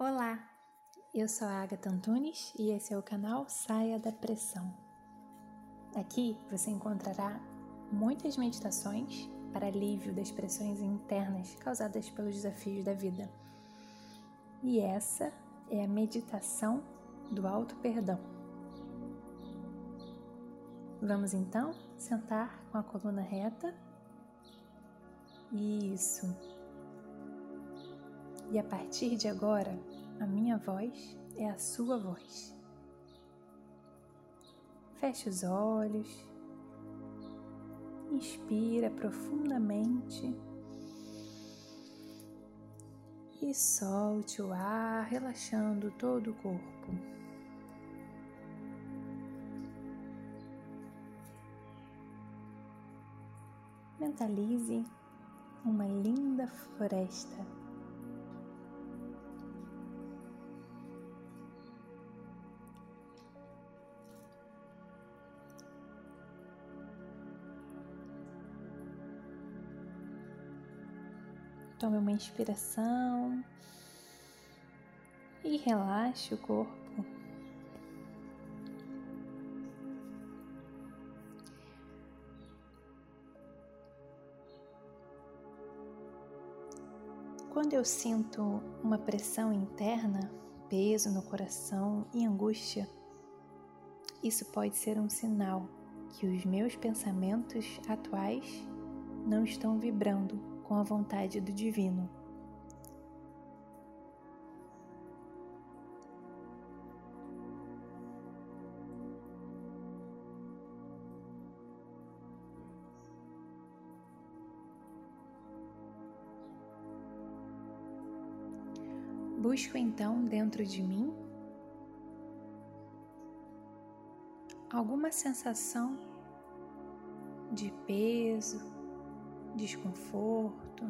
Olá, eu sou a Agatha Antunes e esse é o canal Saia da Pressão. Aqui você encontrará muitas meditações para alívio das pressões internas causadas pelos desafios da vida. E essa é a meditação do alto perdão. Vamos então sentar com a coluna reta. Isso. E a partir de agora, a minha voz é a sua voz. Feche os olhos, inspira profundamente e solte o ar, relaxando todo o corpo. Mentalize uma linda floresta Tome uma inspiração e relaxe o corpo. Quando eu sinto uma pressão interna, peso no coração e angústia, isso pode ser um sinal que os meus pensamentos atuais não estão vibrando com a vontade do Divino. Busco então dentro de mim alguma sensação de peso, desconforto.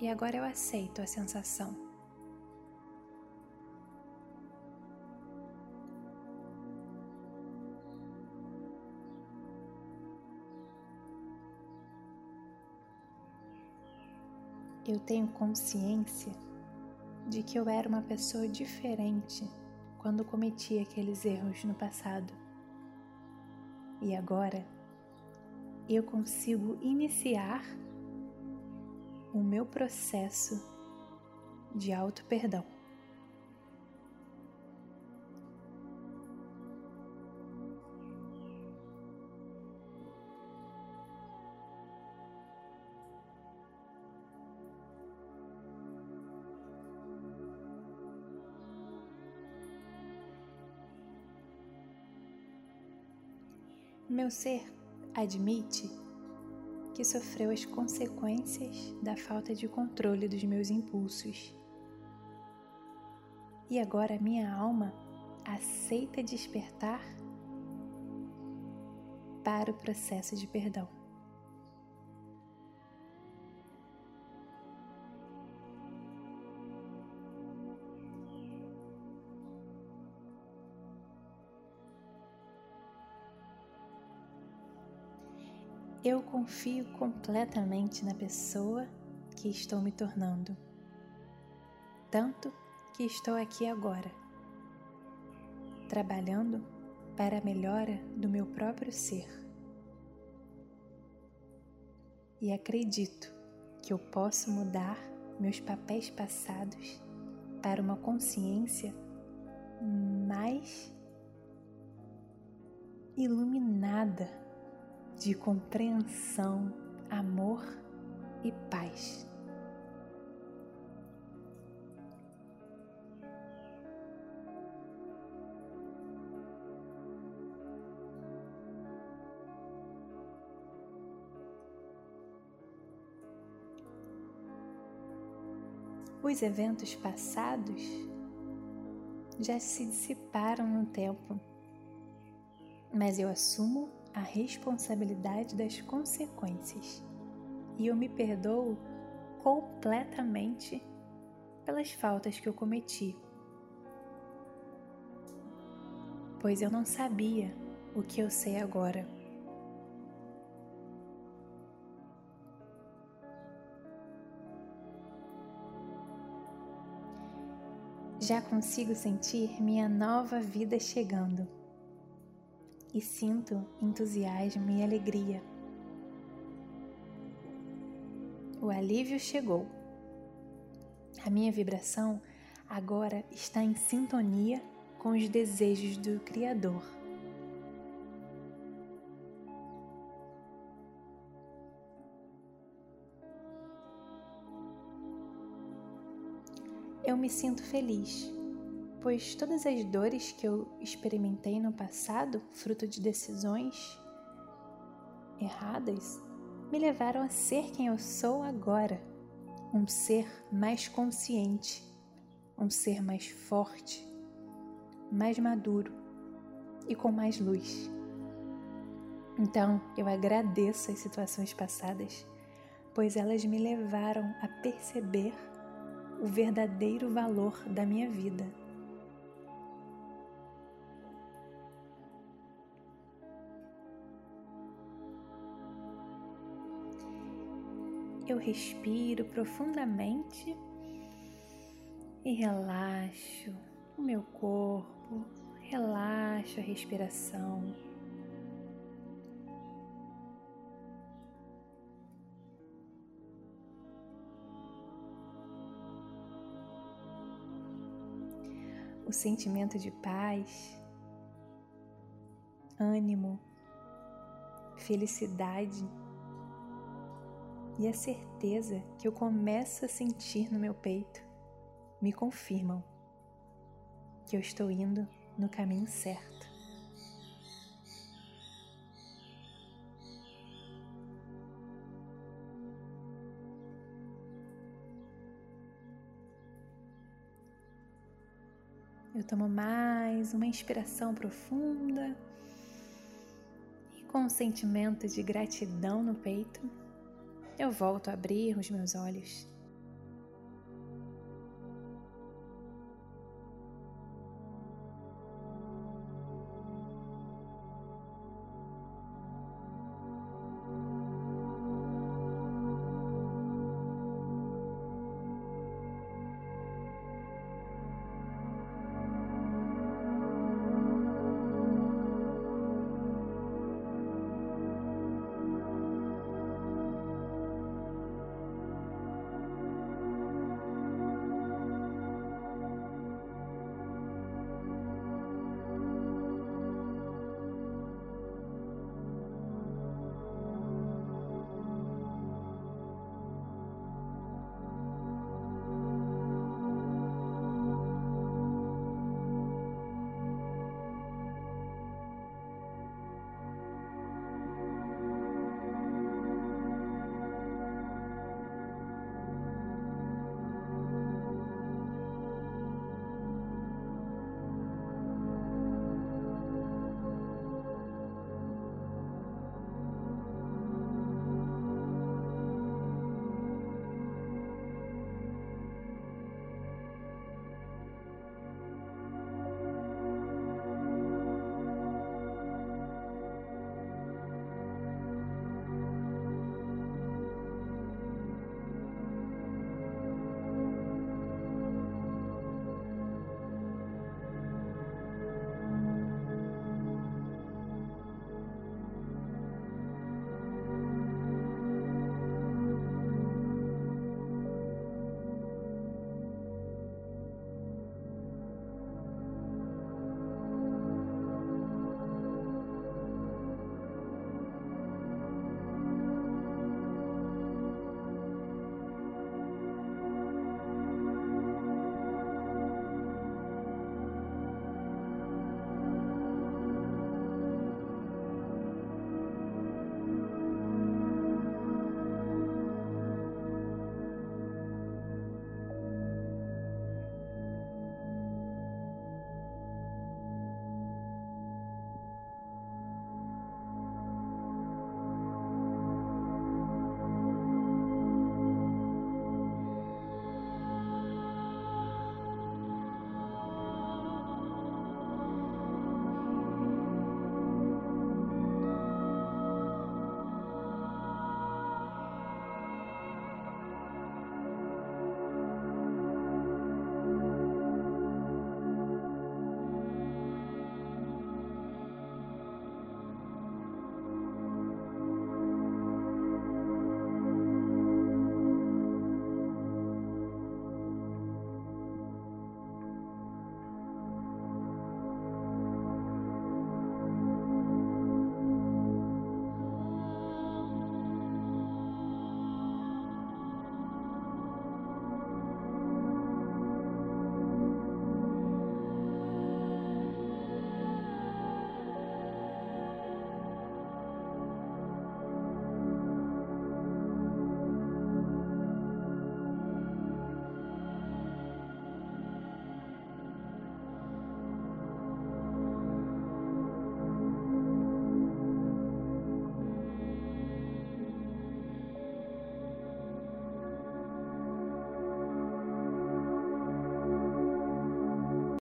E agora eu aceito a sensação. Eu tenho consciência de que eu era uma pessoa diferente quando cometi aqueles erros no passado. E agora eu consigo iniciar o meu processo de auto-perdão. Meu ser admite que sofreu as consequências da falta de controle dos meus impulsos. E agora minha alma aceita despertar para o processo de perdão. Eu confio completamente na pessoa que estou me tornando. Tanto que estou aqui agora, trabalhando para a melhora do meu próprio ser. E acredito que eu posso mudar meus papéis passados para uma consciência mais iluminada de compreensão, amor e paz. Os eventos passados já se dissiparam no tempo, mas eu assumo a responsabilidade das consequências e eu me perdoo completamente pelas faltas que eu cometi. Pois eu não sabia o que eu sei agora. Já consigo sentir minha nova vida chegando e sinto entusiasmo e alegria. O alívio chegou. A minha vibração agora está em sintonia com os desejos do Criador. Eu me sinto feliz, pois todas as dores que eu experimentei no passado, fruto de decisões erradas, me levaram a ser quem eu sou agora, um ser mais consciente, um ser mais forte, mais maduro e com mais luz. Então eu agradeço as situações passadas, pois elas me levaram a perceber o verdadeiro valor da minha vida. Eu respiro profundamente e relaxo o meu corpo, relaxo a respiração. O sentimento de paz, ânimo, felicidade e a certeza que eu começo a sentir no meu peito me confirmam que eu estou indo no caminho certo. Eu tomo mais uma inspiração profunda e com um sentimento de gratidão no peito, eu volto a abrir os meus olhos.